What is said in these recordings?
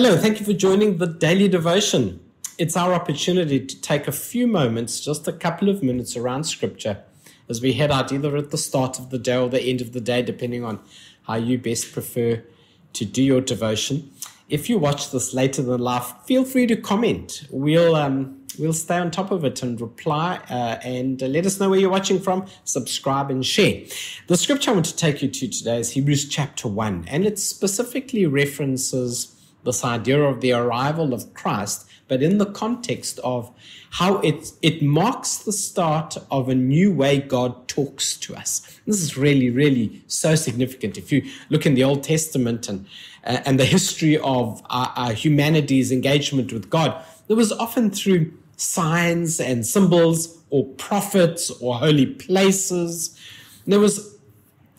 Hello, thank you for joining the daily devotion. It's our opportunity to take a few moments, just a couple of minutes around scripture as we head out either at the start of the day or the end of the day, depending on how you best prefer to do your devotion. If you watch this later than life, feel free to comment. We'll um, we'll stay on top of it and reply uh, and uh, let us know where you're watching from. Subscribe and share. The scripture I want to take you to today is Hebrews chapter one, and it specifically references this idea of the arrival of Christ, but in the context of how it, it marks the start of a new way God talks to us. This is really, really so significant. If you look in the Old Testament and, uh, and the history of our, our humanity's engagement with God, it was often through signs and symbols or prophets or holy places. There was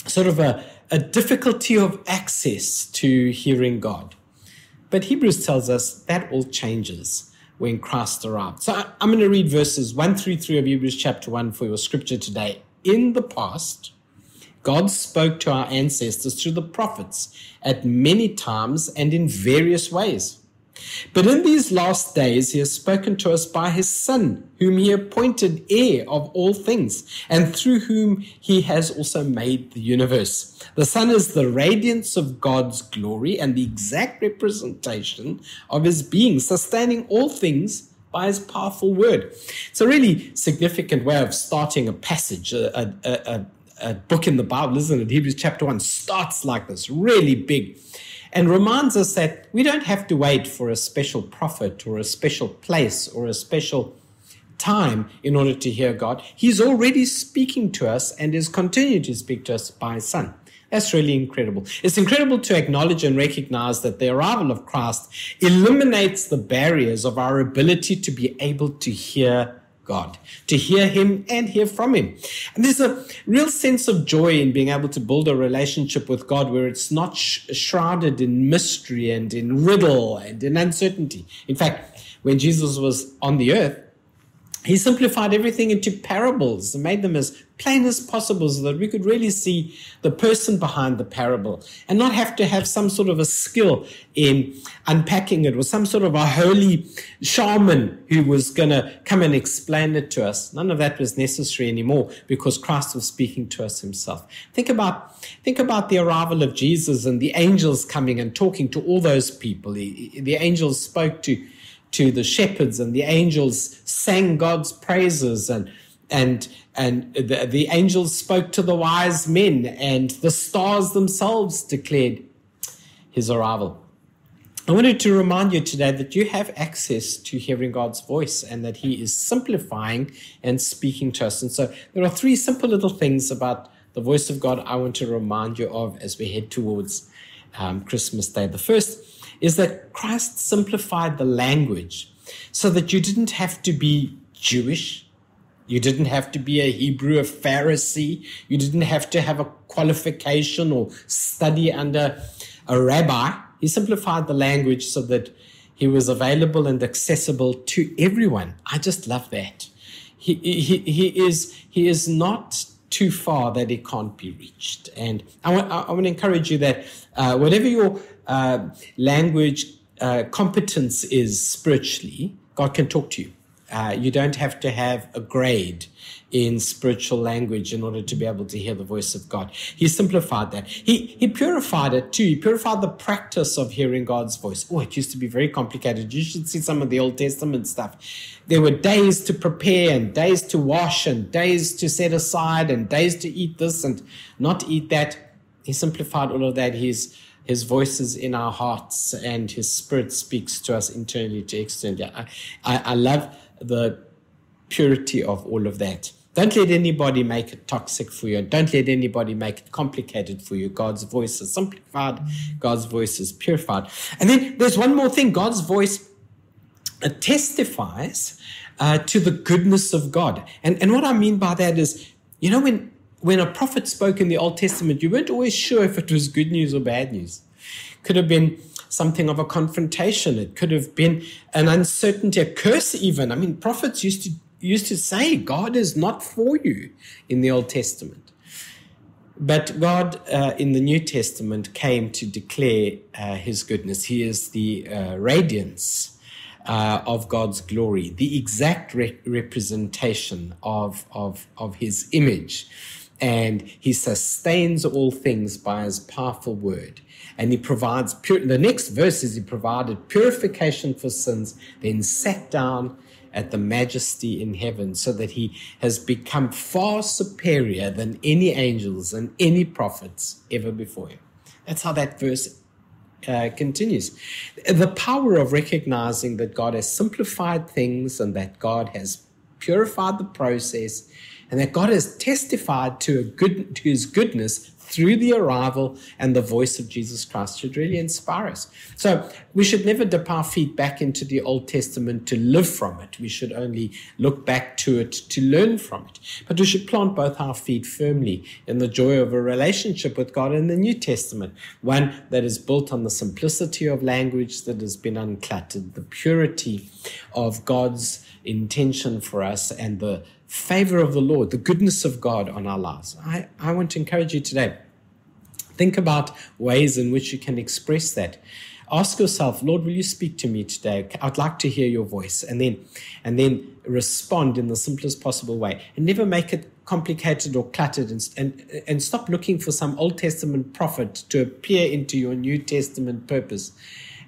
sort of a, a difficulty of access to hearing God. But Hebrews tells us that all changes when Christ arrived. So I'm going to read verses 1 through 3 of Hebrews chapter 1 for your scripture today. In the past, God spoke to our ancestors through the prophets at many times and in various ways. But in these last days, he has spoken to us by his Son, whom he appointed heir of all things, and through whom he has also made the universe. The Son is the radiance of God's glory and the exact representation of his being, sustaining all things by his powerful word. It's a really significant way of starting a passage, a, a, a, a book in the Bible, isn't it? Hebrews chapter 1 starts like this, really big and reminds us that we don't have to wait for a special prophet or a special place or a special time in order to hear God. He's already speaking to us and is continuing to speak to us by His Son. That's really incredible. It's incredible to acknowledge and recognize that the arrival of Christ eliminates the barriers of our ability to be able to hear God, to hear Him and hear from Him. And there's a real sense of joy in being able to build a relationship with God where it's not sh- shrouded in mystery and in riddle and in uncertainty. In fact, when Jesus was on the earth, he simplified everything into parables and made them as plain as possible so that we could really see the person behind the parable and not have to have some sort of a skill in unpacking it or some sort of a holy shaman who was going to come and explain it to us. None of that was necessary anymore because Christ was speaking to us himself. Think about, think about the arrival of Jesus and the angels coming and talking to all those people. The, the angels spoke to to the shepherds and the angels sang God's praises and and and the, the angels spoke to the wise men and the stars themselves declared his arrival. I wanted to remind you today that you have access to hearing God's voice and that He is simplifying and speaking to us. And so there are three simple little things about the voice of God I want to remind you of as we head towards um, Christmas Day. The first is that Christ simplified the language so that you didn't have to be Jewish. You didn't have to be a Hebrew, a Pharisee. You didn't have to have a qualification or study under a rabbi. He simplified the language so that he was available and accessible to everyone. I just love that. He, he, he, is, he is not too far that it can't be reached. And I want, I want to encourage you that uh, whatever your uh, language uh, competence is spiritually, God can talk to you. Uh, you don't have to have a grade in spiritual language in order to be able to hear the voice of God. He simplified that. He, he purified it too. He purified the practice of hearing God's voice. Oh, it used to be very complicated. You should see some of the Old Testament stuff. There were days to prepare and days to wash and days to set aside and days to eat this and not eat that. He simplified all of that. He's his voice is in our hearts and his spirit speaks to us internally to externally. I, I, I love the purity of all of that. Don't let anybody make it toxic for you. Don't let anybody make it complicated for you. God's voice is simplified. God's voice is purified. And then there's one more thing. God's voice uh, testifies uh, to the goodness of God. And, and what I mean by that is, you know, when, when a prophet spoke in the Old Testament, you weren't always sure if it was good news or bad news. Could have been something of a confrontation. It could have been an uncertainty, a curse even. I mean, prophets used to used to say God is not for you in the Old Testament. But God uh, in the New Testament came to declare uh, his goodness. He is the uh, radiance uh, of God's glory, the exact re- representation of, of, of his image. And he sustains all things by his powerful word. And he provides, pure, the next verse is he provided purification for sins, then sat down at the majesty in heaven, so that he has become far superior than any angels and any prophets ever before him. That's how that verse uh, continues. The power of recognizing that God has simplified things and that God has purified the process and that God has testified to, good, to his goodness through the arrival and the voice of Jesus Christ should really inspire us. So we should never dip our feet back into the Old Testament to live from it. We should only look back to it to learn from it. But we should plant both our feet firmly in the joy of a relationship with God in the New Testament, one that is built on the simplicity of language that has been uncluttered, the purity of God's intention for us, and the favor of the Lord, the goodness of God on our lives. I, I want to encourage you today. Think about ways in which you can express that. Ask yourself, Lord, will you speak to me today? I'd like to hear your voice. And then and then respond in the simplest possible way. And never make it complicated or cluttered and, and, and stop looking for some Old Testament prophet to appear into your New Testament purpose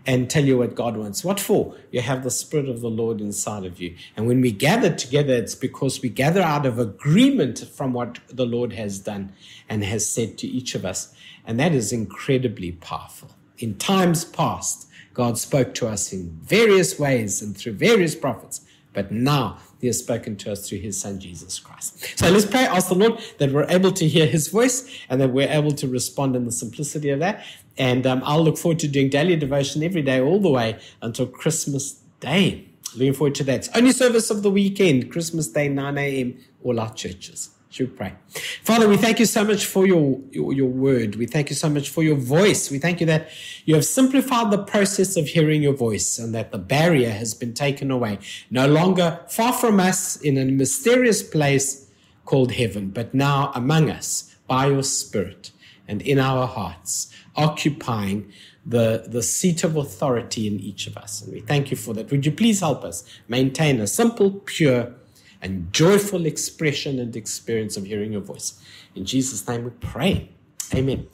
and tell you what God wants. What for? You have the Spirit of the Lord inside of you. And when we gather together, it's because we gather out of agreement from what the Lord has done and has said to each of us. And that is incredibly powerful. In times past, God spoke to us in various ways and through various prophets. But now he has spoken to us through his son, Jesus Christ. So let's pray, ask the Lord that we're able to hear his voice and that we're able to respond in the simplicity of that. And um, I'll look forward to doing daily devotion every day, all the way until Christmas Day. Looking forward to that. It's only service of the weekend, Christmas Day, 9 a.m., all our churches. Should pray? Father, we thank you so much for your, your, your, word. We thank you so much for your voice. We thank you that you have simplified the process of hearing your voice and that the barrier has been taken away. No longer far from us in a mysterious place called heaven, but now among us by your spirit and in our hearts, occupying the, the seat of authority in each of us. And we thank you for that. Would you please help us maintain a simple, pure, and joyful expression and experience of hearing your voice. In Jesus' name we pray. Amen.